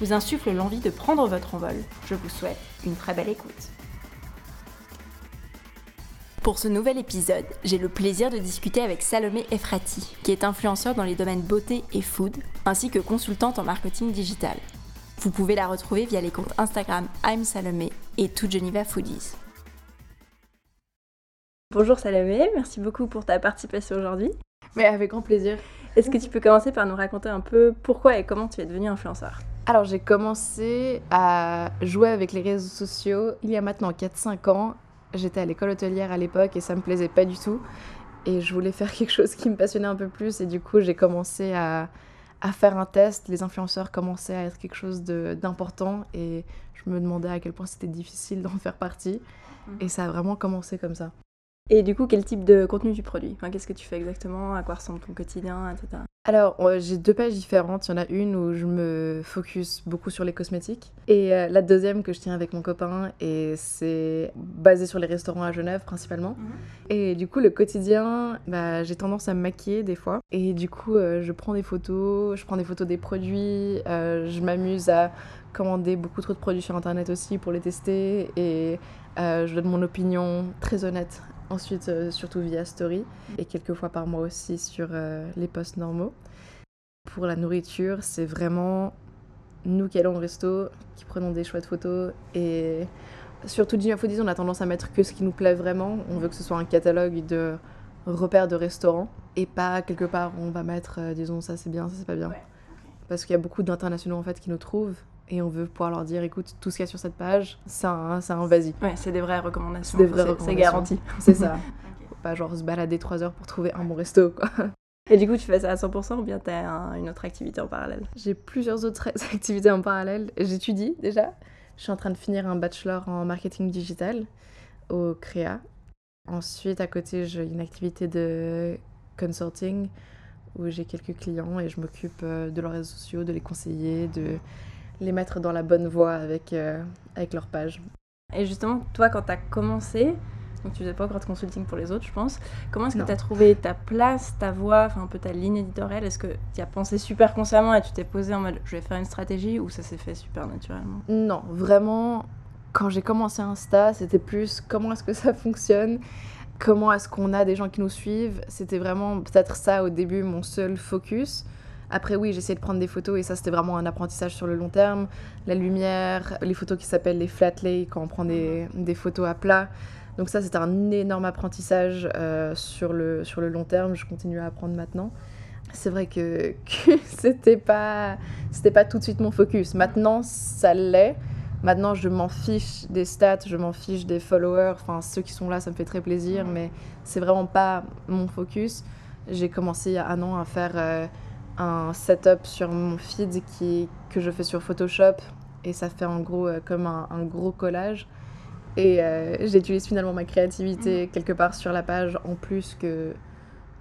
vous insufflent l'envie de prendre votre envol, je vous souhaite une très belle écoute. Pour ce nouvel épisode, j'ai le plaisir de discuter avec Salomé Efrati, qui est influenceur dans les domaines beauté et food, ainsi que consultante en marketing digital. Vous pouvez la retrouver via les comptes Instagram I'm Salomé et To Geneva Foodies. Bonjour Salomé, merci beaucoup pour ta participation aujourd'hui. Mais avec grand plaisir. Est-ce que tu peux commencer par nous raconter un peu pourquoi et comment tu es devenue influenceur? Alors j'ai commencé à jouer avec les réseaux sociaux il y a maintenant 4-5 ans. J'étais à l'école hôtelière à l'époque et ça me plaisait pas du tout. Et je voulais faire quelque chose qui me passionnait un peu plus et du coup j'ai commencé à, à faire un test. Les influenceurs commençaient à être quelque chose d'important et je me demandais à quel point c'était difficile d'en faire partie. Et ça a vraiment commencé comme ça. Et du coup, quel type de contenu tu produis? Enfin, Qu'est-ce que tu fais exactement? À quoi ressemble ton quotidien, etc. Alors, euh, j'ai deux pages différentes. Il y en a une où je me focus beaucoup sur les cosmétiques. Et euh, la deuxième que je tiens avec mon copain. Et c'est basé sur les restaurants à Genève principalement. Mhm. Et du coup, le quotidien, bah, j'ai tendance à me maquiller des fois. Et du coup, euh, je prends des photos. Je prends des photos des produits. je m'amuse à commander beaucoup trop de produits sur Internet aussi pour les tester. Et je donne mon opinion très honnête Ensuite, euh, surtout via Story et quelques fois par mois aussi sur euh, les posts normaux. Pour la nourriture, c'est vraiment nous qui allons au resto, qui prenons des chouettes photos et surtout Gina Foodies, on a tendance à mettre que ce qui nous plaît vraiment. On veut que ce soit un catalogue de repères de restaurants et pas quelque part où on va mettre, euh, disons, ça c'est bien, ça c'est pas bien. Parce qu'il y a beaucoup d'internationaux en fait qui nous trouvent et on veut pouvoir leur dire écoute, tout ce qu'il y a sur cette page, c'est un, un vas-y. Ouais, c'est des vraies recommandations. C'est des vraies recommandations. C'est garanti. C'est ça. Faut pas genre se balader 3 heures pour trouver un bon resto, quoi. Et du coup, tu fais ça à 100% ou bien tu as une autre activité en parallèle? J'ai plusieurs autres activités en parallèle. J'étudie déjà. Je suis en train de finir un bachelor en marketing digital au CREA. Ensuite, à côté, j'ai une activité de consulting où j'ai quelques clients et je m'occupe euh, de leurs réseaux sociaux, de les conseiller, de les mettre dans la bonne voie avec, euh, avec leur page. Et justement, toi, quand tu as commencé, donc tu faisais pas encore de consulting pour les autres, je pense, comment est-ce que tu as trouvé ta place, ta voix, enfin un peu ta ligne éditoriale? Est-ce que tu as pensé super consciemment et tu t'es posé en mode je vais faire une stratégie ou ça s'est fait super naturellement? Non, vraiment, quand j'ai commencé Insta, c'était plus comment est-ce que ça fonctionne? Comment est-ce qu'on a des gens qui nous suivent? C'était vraiment peut-être ça au début mon seul focus. Après, oui, j'essayais de prendre des photos et ça, c'était vraiment un apprentissage sur le long terme. La lumière, les photos qui s'appellent les flat lay, quand on prend des, des photos à plat. Donc ça, c'était un énorme apprentissage euh, sur, le, sur le long terme. Je continue à apprendre maintenant. C'est vrai que, que c'était pas c'était pas tout de suite mon focus. Maintenant, ça l'est. Maintenant, je m'en fiche des stats, je m'en fiche des followers. Enfin, ceux qui sont là, ça me fait très plaisir, mais c'est vraiment pas mon focus. J'ai commencé il y a un an à faire euh, un setup sur mon feed qui, que je fais sur Photoshop et ça fait en gros euh, comme un, gros collage. Et euh, j'utilise finalement ma créativité mm. quelque part sur la page en plus que,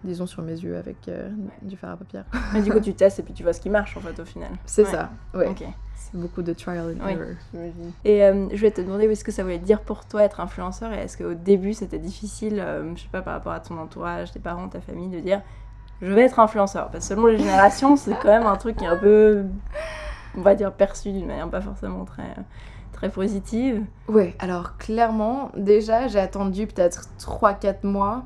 disons, sur mes yeux avec euh, du fer à paupières. Mais du coup, tu testes et puis tu vois ce qui marche en fait au final. C'est ça, ouais. C'est beaucoup de trial and error. Et je vais te demander est-ce que ça voulait dire pour toi être influenceur? Et est-ce qu'au début c'était difficile, je sais pas, par rapport à ton entourage, tes parents, ta famille, de dire je vais être influenceur. Parce que selon les générations, c'est quand même un truc qui est un peu, on va dire, perçu d'une manière pas forcément très, très positive. Ouais, alors clairement, déjà, j'ai attendu peut-être 3-4 mois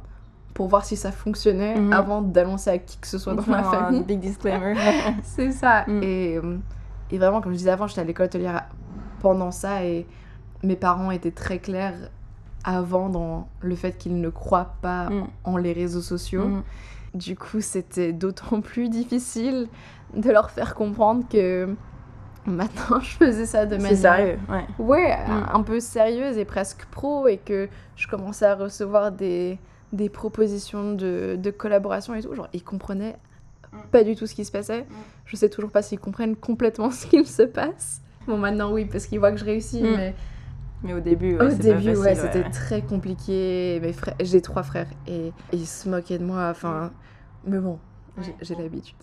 pour voir si ça fonctionnait mhm. avant d'annoncer à qui que ce soit dans ma famille. big disclaimer. c'est ça. Mm. Et, euh, et, vraiment, comme je disais avant, j'étais à l'école hôtelière pendant ça et mes parents étaient très clairs avant dans le fait qu'ils ne croient pas mm. en les réseaux sociaux. Du coup, c'était d'autant plus difficile de leur faire comprendre que maintenant je faisais ça de manière. sérieux, ouais. Ouais, mm. un peu sérieuse et presque pro et que je commençais à recevoir des, des propositions de, de collaboration et tout. Genre, ils comprenaient mm. pas du tout ce qui se passait. Mm. Je sais toujours pas s'ils comprennent complètement ce qu'il se passe. Bon, maintenant, oui, parce qu'ils voient que je réussis, mais Mais au début, ouais, au début, ouais, c'était très compliqué. Mes frères, j'ai trois frères et ils se moquaient de moi. Enfin, mais bon, Ouais. j'ai l'habitude.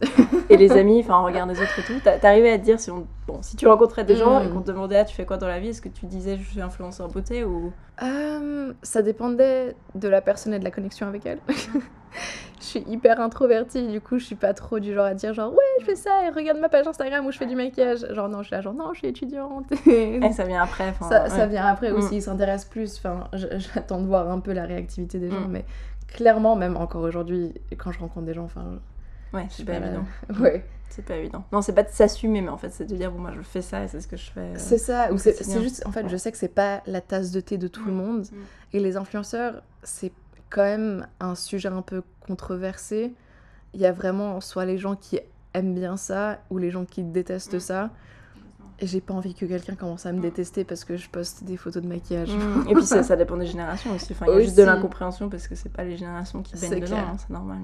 Et les amis, enfin, on regarde les autres et tout. t'a- T'arrivais à te dire si on, bon, si tu rencontrais des gens Mm. et qu'on te demandait, ah, tu fais quoi dans la vie Est-ce que tu disais, je suis influenceur beauté ou? Euh, ça dépendait de la personne et de la connexion avec elle. je suis hyper introvertie, du coup, je suis pas trop du genre à dire genre ouais, je fais ça et regarde ma page Instagram où je fais du maquillage. Genre non, je suis là genre non, je suis étudiante. Eh, ça vient après. ça, ouais. ça vient après Mm. aussi, ils s'intéressent plus. Enfin, j'attends de voir un peu la réactivité des gens, Mm. mais clairement, même encore aujourd'hui, quand je rencontre des gens, enfin, Ouais, c'est pas évident. Ouais. C'est pas évident. Non, c'est pas de s'assumer, mais en fait, c'est de dire, bon, moi, je fais ça et c'est ce que je fais. euh. C'est ça, ou c'est juste, en fait, je sais que c'est pas la tasse de thé de tout le monde. Mm. Et les influenceurs, c'est quand même un sujet un peu controversé. Il y a vraiment soit les gens qui aiment bien ça, ou les gens qui détestent Mm. ça. Et j'ai pas envie que quelqu'un commence à me Mm. détester parce que je poste des photos de maquillage. Mm. Et puis ça, ça dépend des générations aussi. Enfin, il y a juste de l'incompréhension parce que c'est pas les générations qui baignent dedans, hein, c'est normal.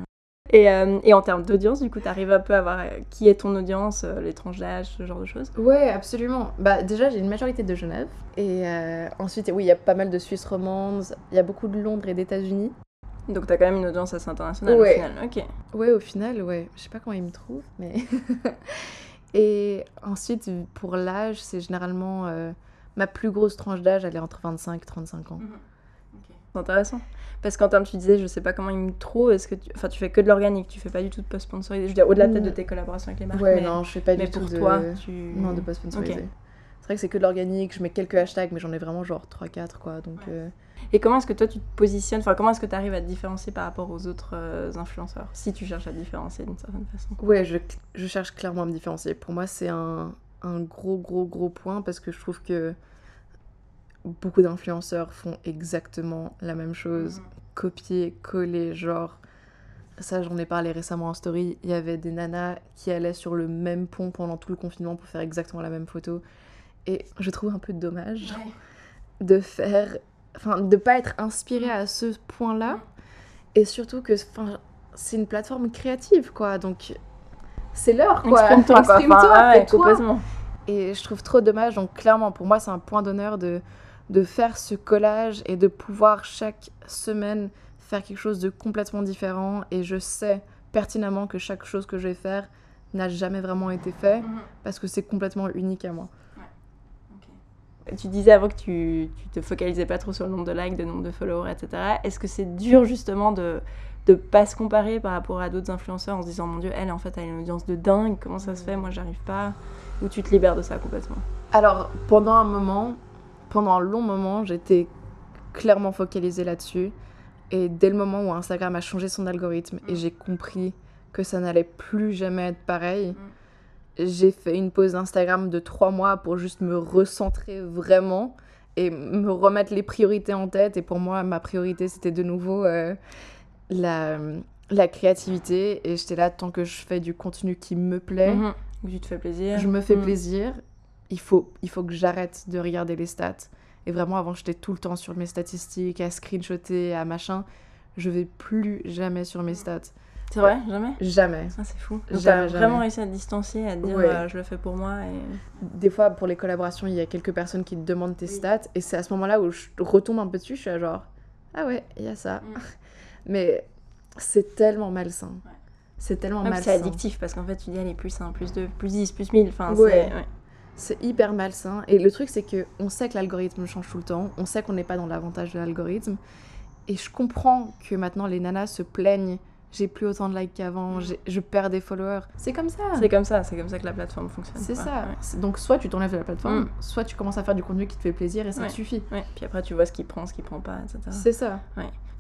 Et, euh, et en termes d'audience, du coup, t'arrives un peu à voir euh, qui est ton audience, euh, les tranches d'âge, ce genre de choses? Ouais, absolument. Bah déjà, j'ai une majorité de Genève. Et euh, ensuite, oui, il y a pas mal de Suisse romande. Il y a beaucoup de Londres et d'États-Unis. Donc t'as quand même une audience assez internationale Ouais. au final. Ok. Ouais, au final, ouais. Je sais pas comment ils me trouvent, mais. et ensuite, pour l'âge, c'est généralement. ma plus grosse tranche d'âge, elle est entre 25 et 35 ans. C'est intéressant. Parce qu'en termes, tu disais, je sais pas comment ils me trouvent, est-ce que tu... Enfin, tu fais que de l'organique, tu fais pas du tout de post sponsorisé. Je veux dire, au-delà peut-être de Mm. tes collaborations avec les marques. Ouais, mais... non, je fais pas mais du pour tout de. toi, tu. Non, de pas sponsorisé. Ok. C'est vrai que c'est que de l'organique, je mets quelques hashtags, mais j'en ai vraiment genre 3-4 quoi. Donc, Ouais. euh, Et comment est-ce que toi tu te positionnes Enfin, comment est-ce que tu arrives à te différencier par rapport aux autres euh, influenceurs Si tu cherches à te différencier d'une certaine façon? ouais, je, je cherche clairement à me différencier. Pour moi, c'est un, un gros, gros, gros point parce que je trouve que beaucoup d'influenceurs font exactement la même chose. Copier, coller, genre. Ça, j'en ai parlé récemment en story. Il y avait des nanas qui allaient sur le même pont pendant tout le confinement pour faire exactement la même photo. Et je trouve un peu dommage de faire. Enfin, de pas être inspiré à ce point-là. Et surtout que enfin, c'est une plateforme créative, quoi. Donc, c'est l'heure, quoi. Exprime-toi, quoi. Exprime-toi, Enfin, ouais, complètement. Et je trouve trop dommage. Donc, clairement, pour moi, c'est un point d'honneur de, de faire ce collage et de pouvoir chaque semaine faire quelque chose de complètement différent. Et je sais pertinemment que chaque chose que je vais faire n'a jamais vraiment été fait parce que c'est complètement unique à moi. Tu disais avant que tu, tu te focalisais pas trop sur le nombre de likes, le nombre de followers, etc. Est-ce que c'est dur justement de de pas se comparer par rapport à d'autres influenceurs en se disant mon dieu elle en fait elle a une audience de dingue comment ça se fait moi j'arrive pas? Ou tu te libères de ça complètement? Alors, pendant un moment, pendant un long moment, j'étais clairement focalisée là-dessus. Et dès le moment où Instagram a changé son algorithme et Mm. j'ai compris que ça n'allait plus jamais être pareil, j'ai fait une pause Instagram de trois mois pour juste me recentrer vraiment et me remettre les priorités en tête. Et pour moi, ma priorité, c'était de nouveau euh, la, la créativité. Et j'étais là, tant que je fais du contenu qui me plaît. Où tu te fais plaisir je me fais Mhm. plaisir. Il faut, il faut que j'arrête de regarder les stats. Et vraiment, avant, j'étais tout le temps sur mes statistiques, à screenshotter, à machin. Je vais plus jamais sur mes stats. c'est vrai? Jamais? Jamais. ah, c'est fou donc Jamais, t'as vraiment jamais. réussi à te distancier à te dire Ouais. euh, je le fais pour moi et Des fois, pour les collaborations, il y a quelques personnes qui te demandent tes Oui. stats. Et c'est à ce moment-là où je retombe un peu dessus. Je suis là, genre, ah ouais, il y a ça. Mm. Mais c'est tellement malsain. Ouais. C'est tellement malsain. c'est addictif parce qu'en fait tu dis allez plus 1 plus 2 plus 10 plus 1000 enfin Ouais. C'est hyper malsain. Et le truc, c'est que on sait que l'algorithme change tout le temps. On sait qu'on n'est pas dans l'avantage de l'algorithme. Et je comprends que maintenant les nanas se plaignent. J'ai plus autant de likes qu'avant. Mm. Je perds des followers. C'est comme ça. c'est comme ça c'est comme ça que la plateforme fonctionne C'est ça. Ouais. Donc soit tu t'enlèves de la plateforme, Mm. soit tu commences à faire du contenu qui te fait plaisir et ça Ouais. te suffit. Ouais. puis après tu vois ce qui prend ce qui prend pas etc C'est ça.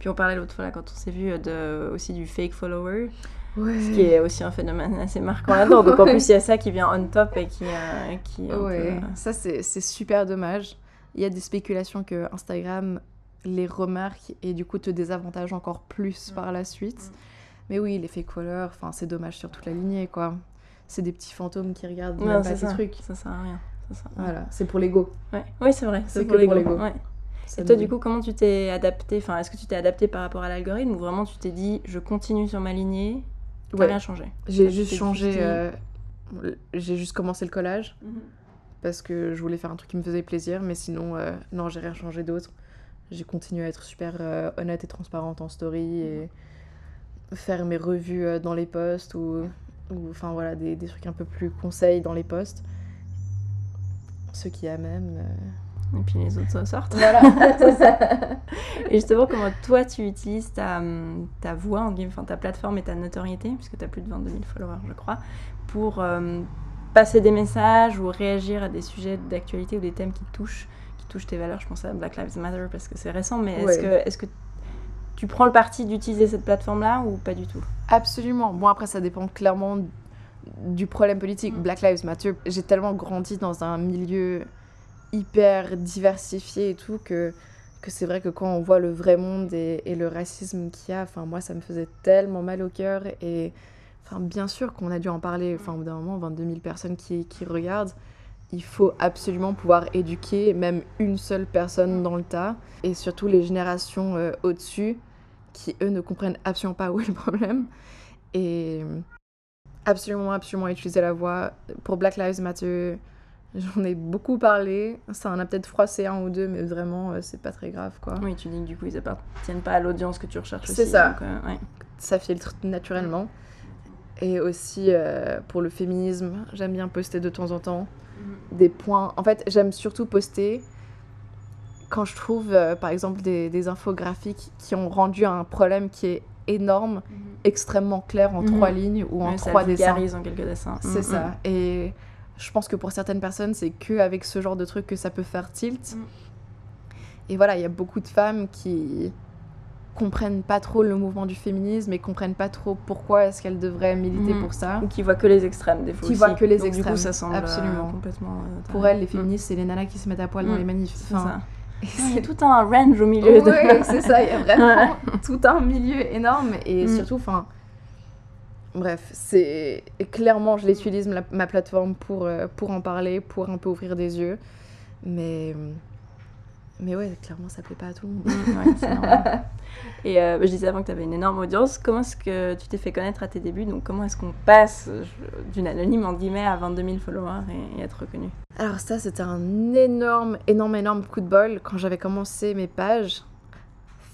puis on parlait l'autre fois là quand on s'est vu euh, de aussi du fake follower Ouais. ce qui est aussi un phénomène assez marquant là-dedans donc en plus il y a ça qui vient on top et qui euh, qui Ouais, peu, euh, ça c'est super dommage. Il y a des spéculations que Instagram les remarque et du coup te désavantage encore plus Mm. par la suite. Mm. Mais oui, les fake followers, c'est dommage sur toute la lignée quoi. C'est des petits fantômes qui regardent non, pas ça. trucs. ça sert à rien ça sert à rien. Voilà, c'est pour l'ego. Ouais. oui c'est vrai C'est pour l'ego Et toi, du coup, comment tu t'es adapté Enfin, est-ce que tu t'es adapté par rapport à l'algorithme ou vraiment tu t'es dit, je continue sur ma lignée, t'as Ouais, rien changé j'ai juste changé. euh, J'ai juste commencé le collage parce que je voulais faire un truc qui me faisait plaisir, mais sinon, euh, non, j'ai rien changé d'autre. J'ai continué à être super euh, honnête et transparente en story et faire mes revues dans les posts ou, ou enfin voilà, des, des trucs un peu plus conseils dans les posts. Ceux qui a même. Et puis les autres s'en sortent. Voilà, c'est ça. Et justement, comment toi tu utilises ta, hum, ta voix, en enfin ta plateforme et ta notoriété, puisque tu as plus de 22 000 followers, je crois, pour euh, passer des messages ou réagir à des sujets d'actualité ou des thèmes qui touchent, qui touchent tes valeurs. Je pense à Black Lives Matter parce que c'est récent, mais est-ce Ouais. que, est que tu prends le parti d'utiliser cette plateforme-là ou pas du tout? Absolument. Bon, après, ça dépend clairement du problème politique. Mm. Black Lives Matter, j'ai tellement grandi dans un milieu hyper diversifié et tout que, que c'est vrai que quand on voit le vrai monde et, le racisme qu'il y a, enfin, moi, ça me faisait tellement mal au cœur. Et enfin, bien sûr qu'on a dû en parler. Enfin, au bout d'un moment, 22 000 personnes qui, qui regardent. Il faut absolument pouvoir éduquer même une seule personne dans le tas. Et surtout les générations euh, au-dessus qui, eux, ne comprennent absolument pas où est le problème. Et absolument, absolument utiliser la voix. Pour Black Lives Matter, j'en ai beaucoup parlé. Ça en a peut-être froissé un ou deux, mais vraiment, euh, c'est pas très grave, quoi. Oui, tu dis que du coup ils appartiennent pas à l'audience que tu recherches aussi. C'est ça. donc, euh, ouais. Ça filtre naturellement. Et aussi, euh, pour le féminisme, j'aime bien poster de temps en temps des points. En fait, j'aime surtout poster quand je trouve, euh, par exemple, des, des infographiques qui ont rendu un problème qui est énorme, extrêmement clair en Mhm. trois lignes ou en Ouais, ça trois dessins. en quelques dessins. C'est ça. Et je pense que pour certaines personnes, c'est que avec ce genre de truc que ça peut faire tilt. Mm. Et voilà, il y a beaucoup de femmes qui comprennent pas trop le mouvement du féminisme et comprennent pas trop pourquoi est-ce qu'elles devraient militer Mhm. pour ça. Ou qui voient que les extrêmes des fois. Qui aussi. voient que les Donc, Du extrêmes, coup, ça semble euh, absolument. complètement. euh, Pour elles, les féministes, c'est les nanas qui se mettent à poil dans Mm. les manifs. C'est Enfin, ça. et Il y a c'est- tout un range au milieu de. Ouais, c'est ça, il y a vraiment tout un milieu énorme et Mm. surtout, enfin, bref, c'est clairement, je l'utilise la- ma plateforme pour, euh, pour en parler, pour un peu ouvrir des yeux, mais mais ouais, clairement, ça plaît pas à tout le monde. Mm, ouais, c'est normal. Et euh, je disais avant que tu avais une énorme audience. Comment est-ce que tu t'es fait connaître à tes débuts? Donc, comment est-ce qu'on passe euh, d'une anonyme, en guillemets, à 22 000 followers et, et être reconnu? Alors ça, c'était un énorme, énorme, énorme coup de bol quand j'avais commencé mes pages.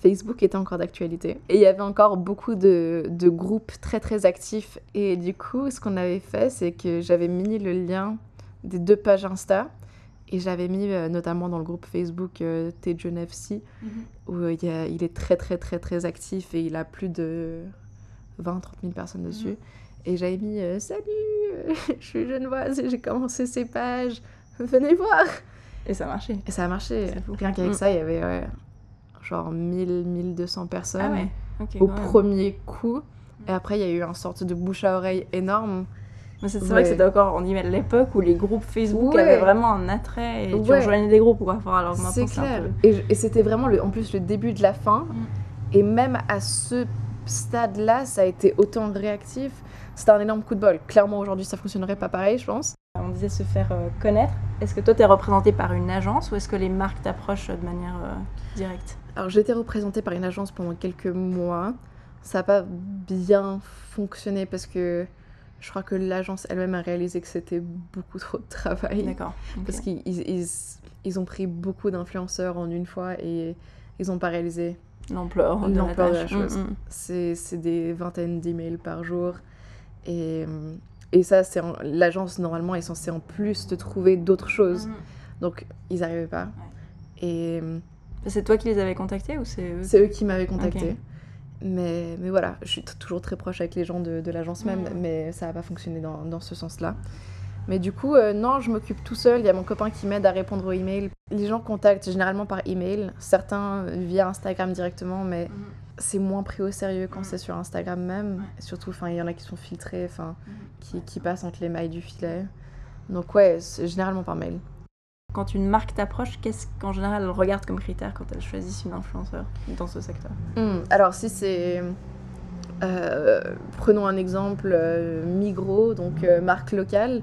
Facebook était encore d'actualité. Et il y avait encore beaucoup de, de groupes très très actifs. Et du coup, ce qu'on avait fait, c'est que j'avais mis le lien des deux pages Insta. Et j'avais mis euh, notamment dans le groupe Facebook euh, Tejon FC, où euh, il, y a- il est très très très très actif et il a plus de 20-30 000 personnes dessus. Et j'avais mis euh, Salut, je suis genevoise et j'ai commencé ces pages, venez voir Et ça a marché. Et ça a marché. Rien qu'avec Mm. ça, il y avait genre 1000-1200 personnes Ah ouais au premier coup. Et après, il y a eu une sorte de bouche à oreille énorme. Mais c'est vrai que c'était encore, on y met l'époque où les groupes Facebook avaient vraiment un attrait et tu rejoignais des groupes quoi. Enfin, alors maintenant, c'est clair. peu. Et, je- et c'était vraiment le, en plus le début de la fin. Mm. Et même à ce stade-là, ça a été autant réactif. C'était un énorme coup de bol. Clairement, aujourd'hui, ça fonctionnerait pas pareil, je pense. On disait se faire euh, connaître. Est-ce que toi, tu es représenté par une agence ou est-ce que les marques t'approchent de manière euh, directe? Alors, été représentée par une agence pendant quelques mois. Ça n'a pas bien fonctionné parce que je crois que l'agence elle-même a réalisé que c'était beaucoup trop de travail. D'accord. Parce qu'ils ils, ils- ont pris beaucoup d'influenceurs en une fois et ils n'ont pas réalisé. L'ampleur de, la de chose. Mm, mm. C'est c'est des vingtaines d'emails par jour. Et, euh, et ça, c'est en- l'agence, normalement, est censée en plus te trouver d'autres choses. Mm. Donc, ils n'arrivaient pas. Et euh, C'est toi qui les avais contactés ou c'est eux? C'est eux qui m'avaient contacté. Mais, mais voilà, je suis toujours très proche avec les gens de, de l'agence même, Mhm. mais ça n'a pas fonctionné dans, dans ce sens-là. Mais du coup, euh, non, je m'occupe tout seul. Il y a mon copain qui m'aide à répondre aux emails. Les gens contactent généralement par email, certains via Instagram directement, mais Mhm. C'est moins pris au sérieux quand Mhm. c'est sur Instagram même. Surtout, il y en a qui sont filtrés, enfin, Mhm. qui, qui passent entre les mailles du filet. Donc ouais, c'est généralement par mail. Quand une marque t'approche, qu'est-ce qu'en général elle regarde comme critère quand elle choisit une influenceur dans ce secteur? Hmm, Alors si c'est... euh, prenons un exemple, euh, Migros, donc euh, marque locale.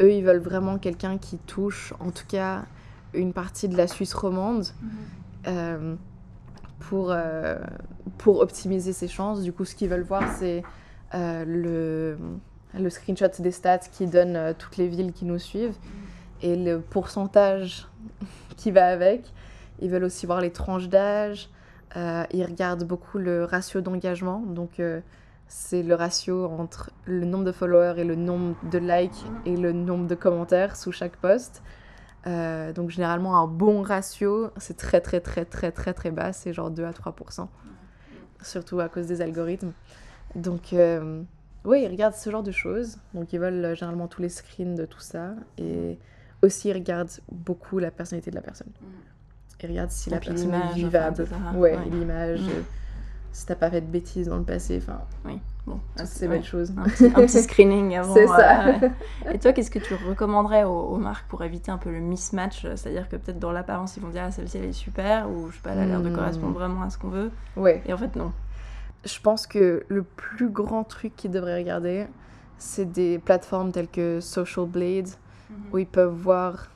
Eux, ils veulent vraiment quelqu'un qui touche, en tout cas, une partie de la Suisse romande euh, pour, euh, pour optimiser ses chances. Du coup, ce qu'ils veulent voir, c'est euh, le, le screenshot des stats qui donne euh, toutes les villes qui nous suivent. et le pourcentage qui va avec. Ils veulent aussi voir les tranches d'âge. Ils regardent beaucoup le ratio d'engagement. Donc, c'est le ratio entre le nombre de followers et le nombre de likes et le nombre de commentaires sous chaque post. Euh, donc, généralement, un bon ratio, c'est très, très, très, très, très, très bas. C'est genre 2 à 3%. Surtout à cause des algorithmes. Donc, euh, oui, ils regardent ce genre de choses. Donc, ils veulent euh, généralement tous les screens de tout ça. Et aussi, ils regardent beaucoup la personnalité de la personne. Ils regardent si la personne est vivable. enfin, ouais, Ouais. l'image. Si t'as pas fait de bêtises dans le passé. Enfin, Oui, bon. toutes ah, ces belles choses. Un petit, un petit screening avant. C'est ça. euh, ouais. Et toi, qu'est-ce que tu recommanderais aux, aux marques pour éviter un peu le mismatch C'est-à-dire que peut-être dans l'apparence, ils vont dire ah, celle-ci elle est super, ou je sais pas, elle a l'air de Hmm. correspondre vraiment à ce qu'on veut. Ouais. Et en fait, non. Je pense que le plus grand truc qu'ils devraient regarder, c'est des plateformes telles que Social Blade, où ils peuvent voir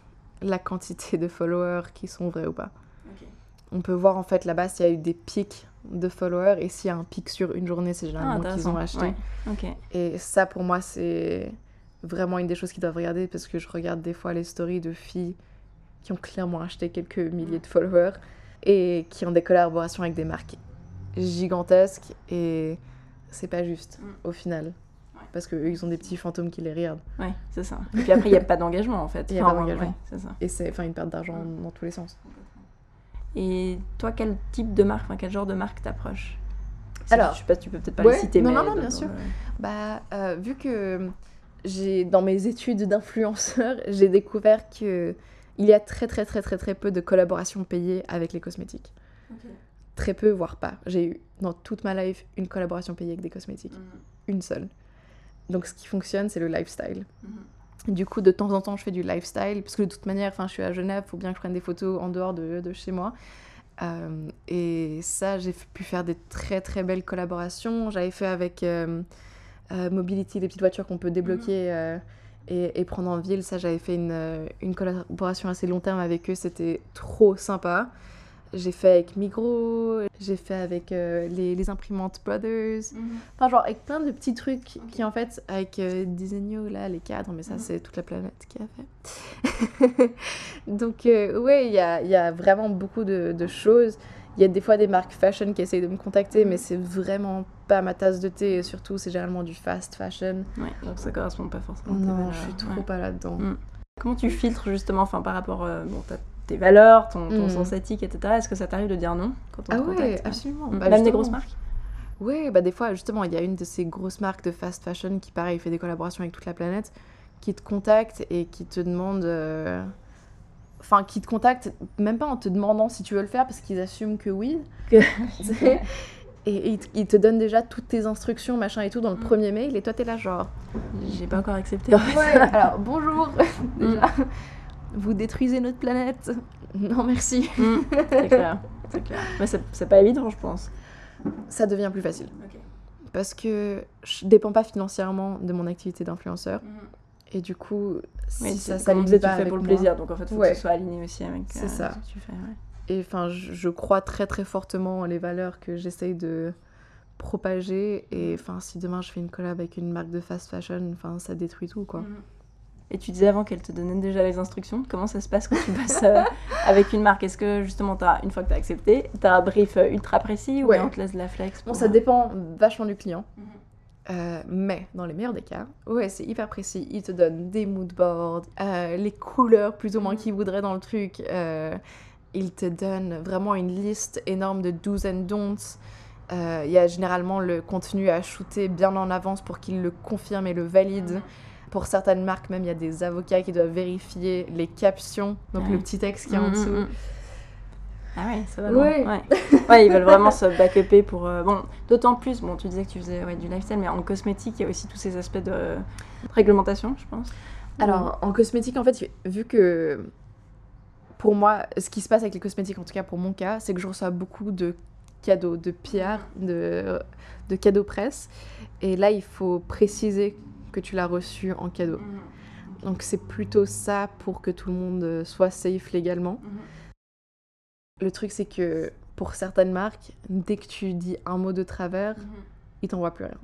la quantité de followers qui sont vrais ou pas. On peut voir en fait là-bas s'il y a eu des pics de followers et s'il y a un pic sur une journée, c'est Ah, généralement qu'ils intéressant. ont acheté. Ouais. Et ça, pour moi, c'est vraiment une des choses qu'ils doivent regarder parce que je regarde des fois les stories de filles qui ont clairement acheté quelques milliers de followers et qui ont des collaborations avec des marques gigantesques et c'est pas juste Mm. au final. Parce qu'eux, ils ont des petits fantômes qui les regardent. Ouais, c'est ça. Et puis après, il n'y a pas d'engagement en fait. Il y a pas d'engagement. ouais, c'est ça. Et c'est enfin une perte d'argent Mm. dans tous les sens. Et toi, quel type de marque, enfin, quel genre de marque t'approches Alors, je sais pas, tu peux peut-être pas ouais, les citer, non, mais non, non, bien sûr. le- Bah, euh, vu que j'ai dans mes études d'influenceur, j'ai découvert que il y a très très très très très peu de collaborations payées avec les cosmétiques. Très peu, voire pas. J'ai eu dans toute ma life une collaboration payée avec des cosmétiques, une seule. Donc ce qui fonctionne, c'est le lifestyle. Du coup, de temps en temps, je fais du lifestyle, parce que de toute manière, je suis à Genève, faut bien que je prenne des photos en dehors de, de chez moi. Euh, et ça, j'ai pu faire des très très belles collaborations. J'avais fait avec euh, euh, Mobility, les petites voitures qu'on peut débloquer euh, et, et prendre en ville. Ça, j'avais fait une, une collaboration assez long terme avec eux. C'était trop sympa. J'ai fait avec Migros, j'ai fait avec euh, les, les imprimantes Brothers. Enfin, genre avec plein de petits trucs qui, en fait, avec euh, là, les cadres, mais ça, Mhm. c'est toute la planète qui a fait. Donc, euh, ouais, il y a, y a vraiment beaucoup de, de choses. Il y a des fois des marques fashion qui essayent de me contacter, mais c'est vraiment pas ma tasse de thé. Et surtout, c'est généralement du fast fashion. Ouais, donc ça correspond pas forcément Non, je suis trop ouais. pas là-dedans. Mm. Comment tu filtres justement, enfin par rapport, euh, bon, tes valeurs, ton, ton Mm. sens éthique, etc. Est-ce que ça t'arrive de dire non quand on Ah te ouais, contacte absolument. Mm. Bah, Même des grosses marques Ouais, bah des fois, justement, il y a une de ces grosses marques de fast fashion qui, pareil, fait des collaborations avec toute la planète, qui te contacte et qui te demande. euh, Enfin, qui te contacte, même pas en te demandant si tu veux le faire, parce qu'ils assument que oui. Et et ils te- donnent déjà toutes tes instructions, machin et tout, dans le Mm. premier mail, et toi, t'es là, genre. J'ai pas encore accepté. en fait. Ouais, alors bonjour Déjà, vous détruisez notre planète. Non, merci. Mm. C'est clair, c'est clair. Mais c'est pas évident, je pense. Ça devient plus facile. Parce que je dépends pas financièrement de mon activité d'influenceur. Et du coup, si Oui, ça ça, comme disait, tu le fais pour le moi- plaisir, donc en fait, faut Ouais. que ce soit aligné aussi avec C'est euh, ça. ce que tu fais. ouais. Et enfin, je, je crois très très fortement les valeurs que j'essaye de propager. Et enfin, si demain je fais une collab avec une marque de fast fashion, enfin, ça détruit tout quoi. Et tu disais avant qu'elle te donnait déjà les instructions. Comment ça se passe quand tu passes euh, avec une marque? Est-ce que justement, as, une fois que tu as accepté, tu as un brief euh, ultra précis ou Ouais. on te laisse de la flex Bon, ça euh, dépend vachement du client. Mhm. Euh, mais dans les meilleurs des cas, ouais, c'est hyper précis. Ils te donnent des mood boards, euh, les couleurs plus ou moins qu'ils voudraient dans le truc. Euh, ils te donnent vraiment une liste énorme de do's and don'ts. Il y a généralement le contenu à shooter bien en avance pour qu'ils le confirment et le valident. Pour certaines marques, même, il y a des avocats qui doivent vérifier les captions, donc Ouais. le petit texte qui est en Mm, dessous. mm. Ah ouais, ça va Ouais. Ouais, ils veulent vraiment se backuper pour. euh, bon, d'autant plus, bon, tu disais que tu faisais ouais, du lifestyle, mais en cosmétique, il y a aussi tous ces aspects de euh, réglementation, je pense. Alors, en cosmétique, en fait, vu que pour moi, ce qui se passe avec les cosmétiques, en tout cas pour mon cas, c'est que je reçois beaucoup de cadeaux, de PR, de, de cadeaux presse. Et là, il faut préciser que tu l'as reçu en cadeau. Donc, c'est plutôt ça pour que tout le monde euh, soit safe légalement. Le truc, c'est que pour certaines marques, dès que tu dis un mot de travers, ils t'envoient plus rien.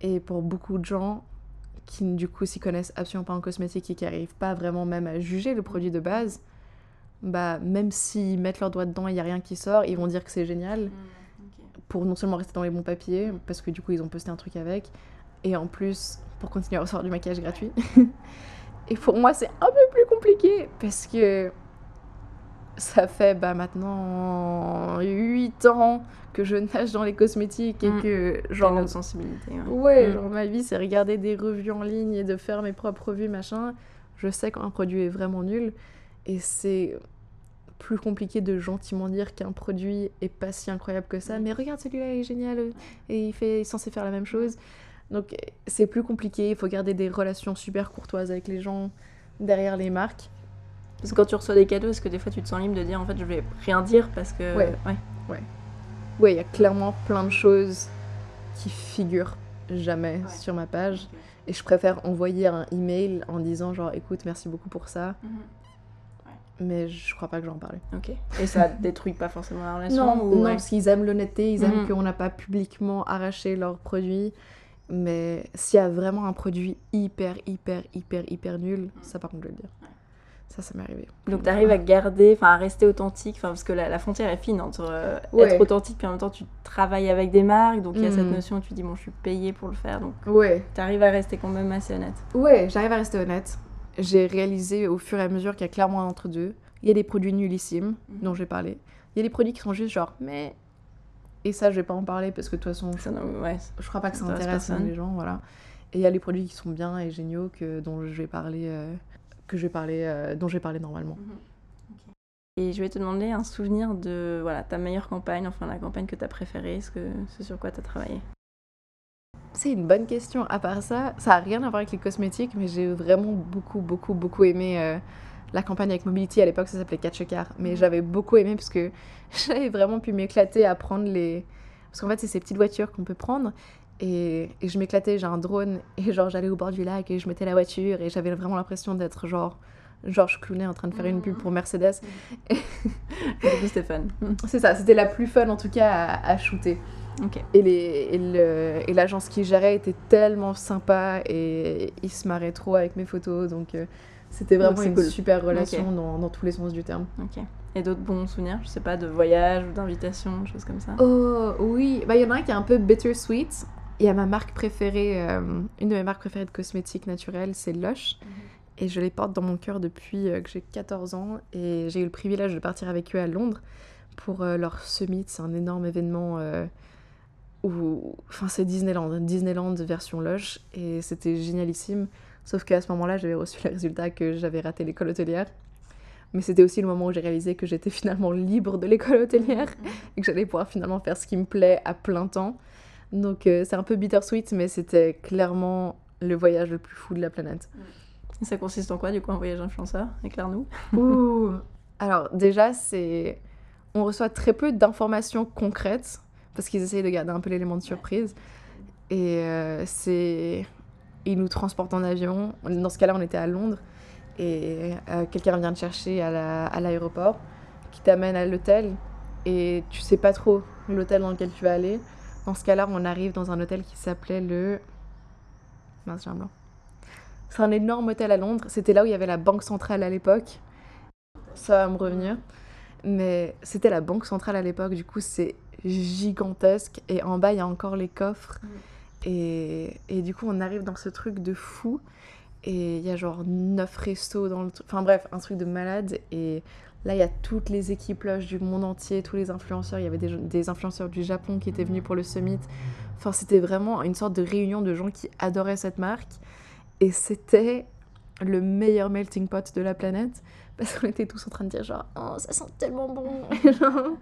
Et pour beaucoup de gens qui du coup s'y connaissent absolument pas en cosmétique et qui arrivent pas vraiment même à juger le produit de base, bah même s'ils mettent leur doigt dedans et il y a rien qui sort, ils vont dire que c'est génial pour non seulement rester dans les bons papiers, parce que du coup ils ont posté un truc avec, et en plus pour continuer à recevoir du maquillage gratuit. et pour moi c'est un peu plus compliqué, parce que ça fait bah, maintenant 8 ans que je nage dans les cosmétiques et Mm. que Genre sensibilité. ouais. Ouais, Mm. genre ma vie c'est regarder des revues en ligne et de faire mes propres revues, machin. Je sais quand un produit est vraiment nul, et c'est plus compliqué de gentiment dire qu'un produit est pas si incroyable que ça, Mm. mais regarde celui-là, il est génial et il, fait, il est censé faire la même chose. Donc c'est plus compliqué, il faut garder des relations super courtoises avec les gens derrière les marques. Parce que quand tu reçois des cadeaux, est-ce que des fois tu te sens libre de dire en fait je vais rien dire parce que. Ouais. Ouais, il y a clairement plein de choses qui figurent jamais Ouais. sur ma page et je préfère envoyer un email en disant genre écoute merci beaucoup pour ça, Mhm. mais je crois pas que j'en parle. Ok. Et ça détruit pas forcément la relation Non, ou non ouais. parce qu'ils aiment l'honnêteté, ils aiment Mhm. qu'on n'a pas publiquement arraché leurs produits. Mais s'il y a vraiment un produit hyper, hyper, hyper, hyper nul, ça par contre je vais le dire. Ça, ça m'est arrivé. Donc t'arrives à garder, enfin à rester authentique, enfin parce que la, la frontière est fine entre euh, Ouais. être authentique puis en même temps tu travailles avec des marques, donc il y a cette Mhm. notion où tu dis bon je suis payée pour le faire, donc Ouais, t'arrives à rester quand même assez honnête. ouais, j'arrive à rester honnête. J'ai réalisé au fur et à mesure qu'il y a clairement un entre deux. Il y a des produits nullissimes Mhm. dont j'ai parlé. Il y a des produits qui sont juste genre mais. Et ça, je vais pas en parler parce que de toute façon, je Ça, non, ouais. je crois pas que ça Ça intéresse les gens, voilà. Et il y a les produits qui sont bien et géniaux que dont je vais parler, euh, que je vais parler, euh, dont je vais parler normalement. Et je vais te demander un souvenir de voilà ta meilleure campagne, enfin la campagne que t'as préférée, ce que ce sur quoi t'as travaillé. C'est une bonne question. À part ça, ça a rien à voir avec les cosmétiques, mais j'ai vraiment beaucoup, beaucoup, beaucoup aimé euh, la campagne avec Mobility. À l'époque, ça s'appelait Catch a Car, mais Mhm. j'avais beaucoup aimé parce que j'avais vraiment pu m'éclater à prendre les. Parce qu'en fait, c'est ces petites voitures qu'on peut prendre. Et, et je m'éclatais, j'ai un drone, et genre j'allais au bord du lac et je mettais la voiture, et j'avais vraiment l'impression d'être genre George Clooney en train de faire une pub pour Mercedes. Coup c'était fun. C'est ça, c'était la plus fun en tout cas à, à shooter. ok. Et, les, et, et l'agence qui gérait était tellement sympa et il se marrait trop avec mes photos. Donc euh, c'était vraiment une cool. super relation dans, dans tous les sens du terme. Ok. Et d'autres bons souvenirs, je sais pas, de voyage ou d'invitation, des choses comme ça? Oh oui, bah il y en a un qui est un peu bittersweet. Il y a ma marque préférée, euh, une de mes marques préférées de cosmétiques naturels, c'est Lush. Et je les porte dans mon cœur depuis euh, que j'ai 14 ans. Et j'ai eu le privilège de partir avec eux à Londres pour euh, leur summit. C'est un énorme événement euh, où. Enfin, c'est Disneyland. Disneyland version Lush. Et c'était génialissime. Sauf qu'à ce moment-là, j'avais reçu le résultat que j'avais raté l'école hôtelière. Mais c'était aussi le moment où j'ai réalisé que j'étais finalement libre de l'école hôtelière et que j'allais pouvoir finalement faire ce qui me plaît à plein temps. Donc euh, c'est un peu bittersweet, mais c'était clairement le voyage le plus fou de la planète. Et ça consiste en quoi du coup un voyage influenceur? Éclaire-nous. Ouh. Alors déjà, c'est on reçoit très peu d'informations concrètes parce qu'ils essayent de garder un peu l'élément de surprise. Et euh, c'est ils nous transportent en avion. Dans ce cas-là, on était à Londres et euh, quelqu'un vient te chercher à la- à l'aéroport, qui t'amène à l'hôtel et tu sais pas trop l'hôtel dans lequel tu vas aller. Dans ce cas-là, on arrive dans un hôtel qui s'appelait le mince, j'ai un blanc. C'est un énorme hôtel à Londres. C'était là où il y avait la banque centrale à l'époque. Ça va me revenir. Mais c'était la banque centrale à l'époque. Du coup, c'est gigantesque. Et en bas, il y a encore les coffres. Et, du coup, on arrive dans ce truc de fou. Et il y a genre neuf restos dans le truc. Enfin bref, un truc de malade. Et là, il y a toutes les équipes loges du monde entier, tous les influenceurs. Il y avait des, des influenceurs du Japon qui étaient venus pour le summit. Enfin, c'était vraiment une sorte de réunion de gens qui adoraient cette marque. Et c'était le meilleur melting pot de la planète. Parce qu'on était tous en train de dire genre, oh, ça sent tellement bon.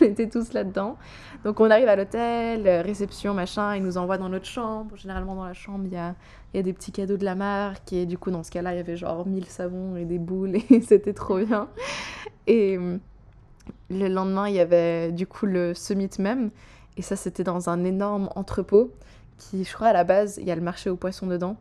On était tous là-dedans. Donc on arrive à l'hôtel, euh, réception, machin, ils nous envoient dans notre chambre. Généralement dans la chambre, il y a, il y a des petits cadeaux de la marque. Et du coup, dans ce cas-là, il y avait genre 1000 savons et des boules. Et c'était trop bien. Et euh, le lendemain, il y avait du coup le summit même. Et ça, c'était dans un énorme entrepôt qui, je crois, à la base, il y a le marché aux poissons dedans,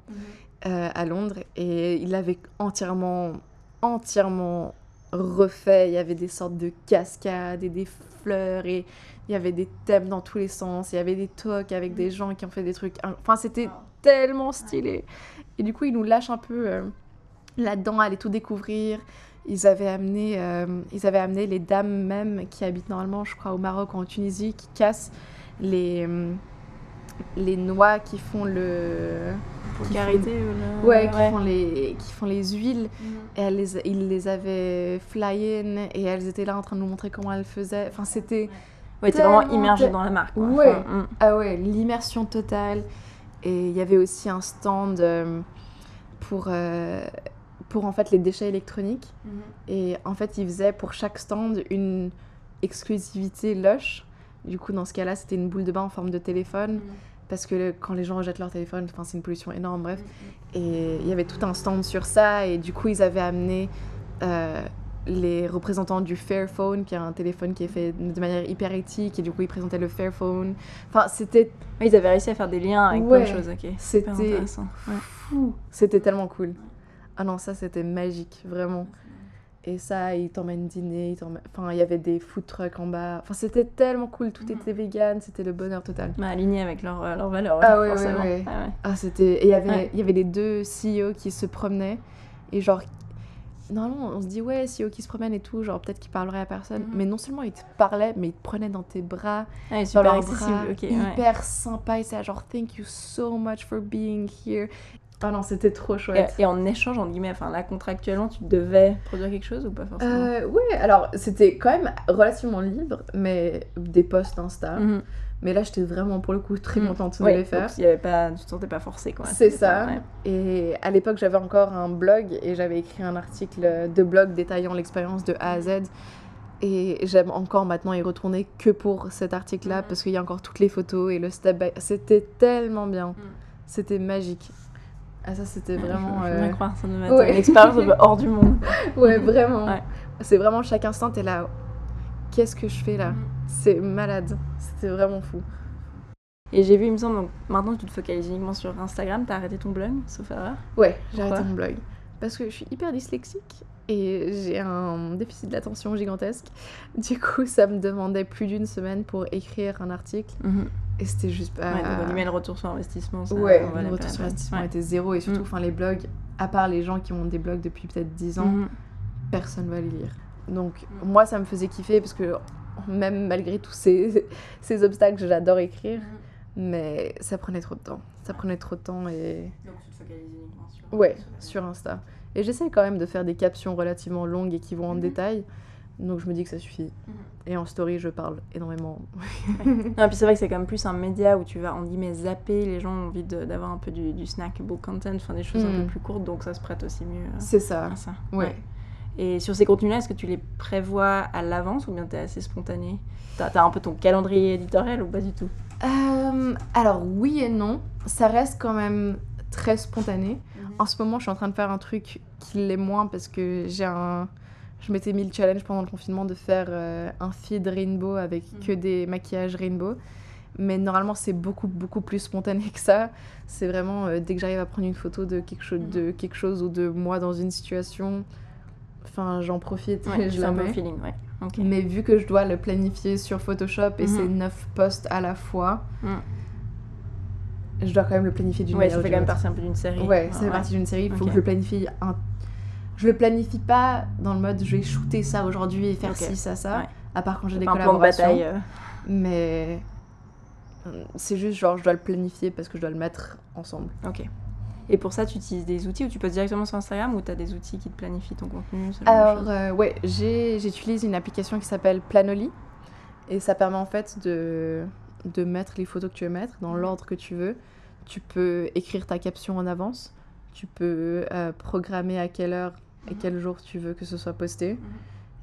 euh, à Londres. Et il avait entièrement, entièrement refait. Il y avait des sortes de cascades et des fleurs et il y avait des thèmes dans tous les sens. Il y avait des talks avec des gens qui ont fait des trucs. Enfin, c'était tellement stylé. Et du coup, ils nous lâchent un peu euh, là-dedans, aller tout découvrir. Ils avaient, amené, euh, ils avaient amené les dames même qui habitent normalement, je crois, au Maroc ou en Tunisie, qui cassent les, euh, les noix qui font le... Pour qui carité font- ou le... Ouais, qui, Font les, qui font les huiles. Mhm. Et elle les, ils les avaient fly in et elles étaient là en train de nous montrer comment elles faisaient. Enfin, c'était... Ouais, t'es vraiment immergé dans la marque. quoi. Ouais. Enfin, mm. Ah ouais, l'immersion totale. Et il y avait aussi un stand euh, pour, euh, pour en fait les déchets électroniques. Et en fait, ils faisaient pour chaque stand une exclusivité Lush. Du coup, dans ce cas-là, c'était une boule de bain en forme de téléphone. Parce que le- quand les gens rejettent leur téléphone, c'est une pollution énorme, bref. Et il y avait tout un stand sur ça. Et du coup, ils avaient amené euh, les représentants du Fairphone, qui est un téléphone qui est fait de manière hyper éthique. Et du coup, ils présentaient le Fairphone. Enfin, c'était Ils avaient réussi à faire des liens avec Ouais. plein de choses, ok. C'était-. Ouais. C'était tellement cool. Ah non, ça, c'était magique, vraiment. Et ça, ils t'emmènent dîner, ils Enfin, il y avait des food trucks en bas. Enfin, c'était tellement cool. Tout Mhm. était vegan, c'était le bonheur total. Bah, aligné avec leurs euh, leurs valeurs. Ah ouais, ouais, forcément. ouais. Ah ouais. Ah, c'était... Et il y avait, Ouais. y avait les deux CEO qui se promenaient. Et genre... Normalement, on se dit, ouais, CEO qui se promènent et tout, genre peut-être qu'ils parleraient à personne. Mhm. Mais non seulement ils te parlaient, mais ils te prenaient dans tes bras, dans super leurs accessible. bras, hyper sympa. Et c'est genre, thank you so much for being here. Ah non, c'était trop chouette. Et, et en échange, en guillemets, enfin là, contractuellement, tu devais produire quelque chose ou pas forcément? Euh, ouais, alors c'était quand même relativement libre, mais des posts Insta. Mhm. Mais là, j'étais vraiment pour le coup très Mhm. contente de les faire. il y avait pas, tu te sentais pas forcé quoi. C'est ça. ouais. Et à l'époque, j'avais encore un blog et j'avais écrit un article de blog détaillant l'expérience de A à Z. Et j'aime encore maintenant y retourner que pour cet article-là Mhm. parce qu'il y a encore toutes les photos et le step by. C'était tellement bien. C'était magique. Ah, ça, c'était vraiment. Je, je peux euh, croire, ça ouais. une expérience hors du monde. Ouais, vraiment. Ouais. C'est vraiment chaque instant, t'es là. Qu'est-ce que je fais là? C'est malade. C'était vraiment fou. Et j'ai vu, il me semble, donc maintenant tu te focalises uniquement sur Instagram, t'as arrêté ton blog, sauf erreur? Ouais, j'ai arrêté mon blog. Parce que je suis hyper dyslexique et j'ai un déficit d'attention gigantesque. Du coup, ça me demandait plus d'une semaine pour écrire un article. Et c'était juste pas. Ouais, donc on y met le retour sur investissement. Ça, Ouais, le retour sur investissement Ouais. était zéro. Et surtout, Mm. enfin, les blogs, à part les gens qui ont des blogs depuis peut-être 10 ans, Mhm. personne va les lire. Donc Mm. moi ça me faisait kiffer parce que même malgré tous ces, ces obstacles, j'adore écrire, mais ça prenait trop de temps. Ça prenait trop de temps et Donc tu te focalises uniquement sur. ouais, sur Insta. Et j'essaie quand même de faire des captions relativement longues et qui vont en détail. Donc je me dis que ça suffit. Mhm. Et en story, je parle énormément. Non, puis c'est vrai que c'est quand même plus un média où tu vas, en guillemets, zapper. Les gens ont envie d'avoir un peu du, du snackable content, enfin des choses un peu plus courtes, donc ça se prête aussi mieux euh, C'est ça. ça. Ouais. Et sur ces contenus-là, est-ce que tu les prévois à l'avance ou bien t'es assez spontané? T'as as un peu ton calendrier éditorial ou pas du tout? Euh, alors oui et non. Ça reste quand même très spontané. En ce moment, je suis en train de faire un truc qui l'est moins parce que j'ai un. Je m'étais mis le challenge pendant le confinement de faire euh, un feed rainbow avec Mhm. que des maquillages rainbow. Mais normalement, c'est beaucoup, beaucoup plus spontané que ça. C'est vraiment euh, dès que j'arrive à prendre une photo de quelque, chose, Mhm. de quelque chose ou de moi dans une situation, enfin, j'en profite Ouais, et je la un peu mets. feeling, ouais. Mais vu que je dois le planifier sur Photoshop et Mhm. c'est 9 posts à la fois, Mhm. je dois quand même le planifier d'une Ouais, manière ça ou fait quand même partie un peu d'une série. Ouais, ça fait partie d'une série. Il faut que je le planifie. Un... Je le planifie pas dans le mode je vais shooter ça aujourd'hui et faire ci, ça, ça. Ouais. À part quand j'ai des plan de collaborations. bataille. euh. Mais c'est juste genre je dois le planifier parce que je dois le mettre ensemble. Ok. Et pour ça, tu utilises des outils ou tu postes directement sur Instagram ou tu as des outils qui te planifient ton contenu Alors euh, ouais, j'utilise une application qui s'appelle Planoly et ça permet en fait de, de mettre les photos que tu veux mettre dans Mhm. l'ordre que tu veux. Tu peux écrire ta caption en avance. Tu peux euh, programmer à quelle heure et Mhm. quel jour tu veux que ce soit posté. Mhm.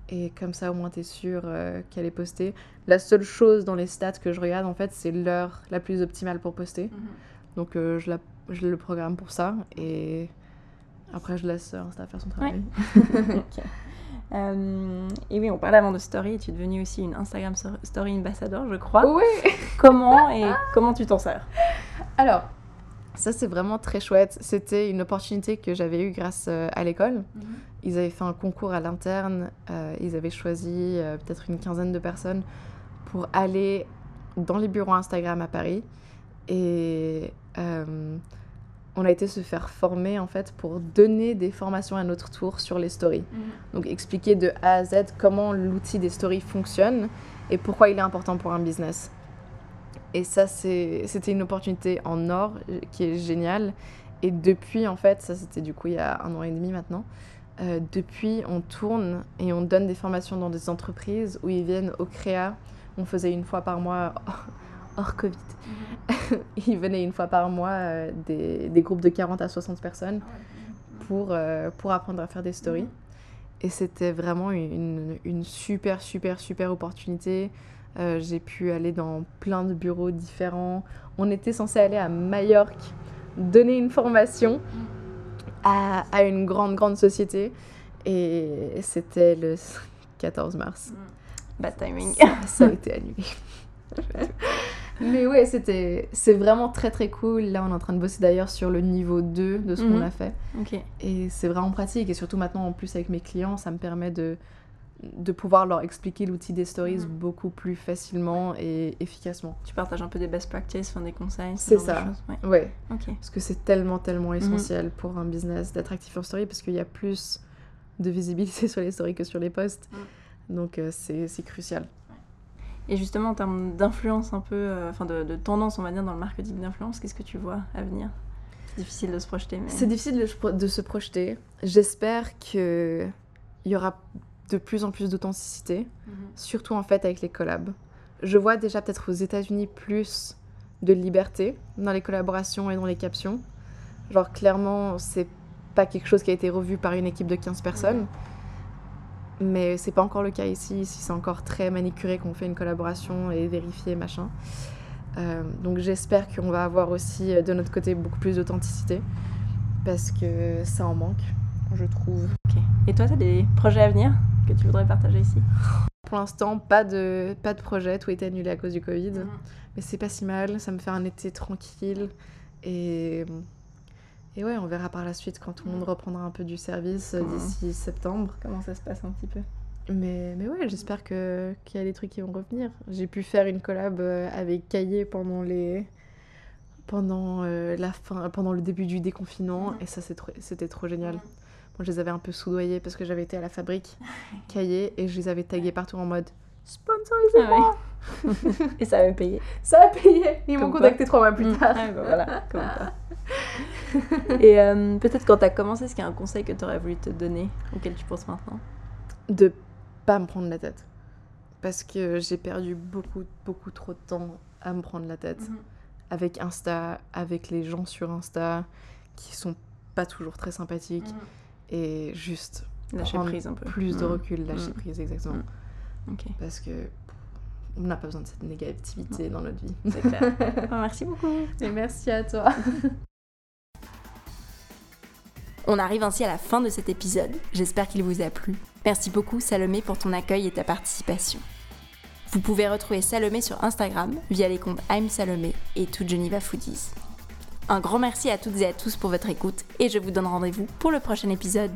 Et comme ça, au moins, tu es sûr euh, qu'elle est postée. La seule chose dans les stats que je regarde, en fait, c'est l'heure la plus optimale pour poster. Donc, euh, je, la, je le programme pour ça. Et après, je laisse Insta faire son travail. Euh, et oui, on parlait avant de story. Tu es devenue aussi une Instagram story ambassador, je crois. Ouais. Comment et comment tu t'en sers? Alors, ça, c'est vraiment très chouette. C'était une opportunité que j'avais eue grâce euh, à l'école. Ils avaient fait un concours à l'interne. euh, ils avaient choisi euh, peut-être une quinzaine de personnes pour aller dans les bureaux Instagram à Paris et euh, on a été se faire former en fait pour donner des formations à notre tour sur les stories. Donc expliquer de A à Z comment l'outil des stories fonctionne et pourquoi il est important pour un business. Et ça, c'était une opportunité en or euh, qui est géniale. Et depuis, en fait, ça c'était du coup il y a un an et demi maintenant, euh, depuis on tourne et on donne des formations dans des entreprises où ils viennent au créa. On faisait une fois par mois hors Covid. Mhm. ils venaient une fois par mois euh, des, des, groupes de 40 à 60 personnes ah pour, euh, pour apprendre à faire des stories. Mhm. Et c'était vraiment une, une, super, super, super opportunité. Euh, j'ai pu aller dans plein de bureaux différents. On était censé aller à Majorque, donner une formation à, à une grande, grande société. Et c'était le 14 mars. Mhm. Bad timing. ça a été annulé. Mais ouais, c'était, c'est vraiment très très cool. Là, on est en train de bosser d'ailleurs sur le niveau 2 de ce qu'on mhm. a fait. Et c'est vraiment pratique. Et surtout maintenant, en plus, avec mes clients, ça me permet de, de pouvoir leur expliquer l'outil des stories mhm. beaucoup plus facilement et efficacement. Tu partages un peu des best practices, enfin, des conseils C'est ça. Ouais. ouais. Parce que c'est tellement, tellement mhm. essentiel pour un business d'être actif en story parce qu'il y a plus de visibilité sur les stories que sur les posts. Donc, euh, c'est crucial. Et justement, en termes d'influence un peu, euh, enfin de, tendance, on va dire, dans le marketing d'influence, qu'est-ce que tu vois à venir? C'est difficile de se projeter. Mais... C'est difficile de, se projeter. J'espère qu'il y aura de plus en plus d'authenticité, mhm. surtout en fait avec les collabs. Je vois déjà peut-être aux États-Unis plus de liberté dans les collaborations et dans les captions. Genre, clairement, c'est pas quelque chose qui a été revu par une équipe de 15 personnes. Mhm. Mais c'est pas encore le cas ici. Ici, c'est encore très manicuré qu'on fait une collaboration et vérifier, machin. Euh, donc j'espère qu'on va avoir aussi euh, de notre côté beaucoup plus d'authenticité parce que ça en manque, je trouve. Et toi, tu as des projets à venir? Que tu voudrais partager ici Pour l'instant, pas de, pas de projet, tout est annulé à cause du Covid. Mhm. Mais c'est pas si mal, ça me fait un été tranquille et et ouais, on verra par la suite quand tout le monde reprendra un peu du service euh, d'ici septembre. Comment ça se passe un petit peu mais, mais ouais, j'espère qu'il y a des trucs qui vont revenir. J'ai pu faire une collab euh, avec Caillé pendant les pendant euh, la fin pendant le début du déconfinement et ça c'était trop, génial. Moi, je les avais un peu soudoyés parce que j'avais été à la fabrique Caillé et je les avais tagués partout en mode sponsorisez-moi. Ah et ça avait payé. Ça a payé. Ils m'ont contacté trois mois plus mm. tard. Ah, bah voilà, comme ça. Et euh, peut-être quand tu as commencé, est-ce qu'il y a un conseil que tu aurais voulu te donner, auquel tu penses maintenant? De pas me prendre la tête. Parce que j'ai perdu beaucoup, beaucoup trop de temps à me prendre la tête. Mhm. Avec Insta, avec les gens sur Insta, qui sont pas toujours très sympathiques. Mhm. Et juste lâcher prise un peu. Plus de mhm. recul, lâcher prise, exactement. Parce que on n'a pas besoin de cette négativité dans notre vie. C'est clair. merci beaucoup. Et merci à toi. On arrive ainsi à la fin de cet épisode. J'espère qu'il vous a plu. Merci beaucoup Salomé pour ton accueil et ta participation. Vous pouvez retrouver Salomé sur Instagram via les comptes I'm Salomé et tout Geneva Foodies. Un grand merci à toutes et à tous pour votre écoute et je vous donne rendez-vous pour le prochain épisode.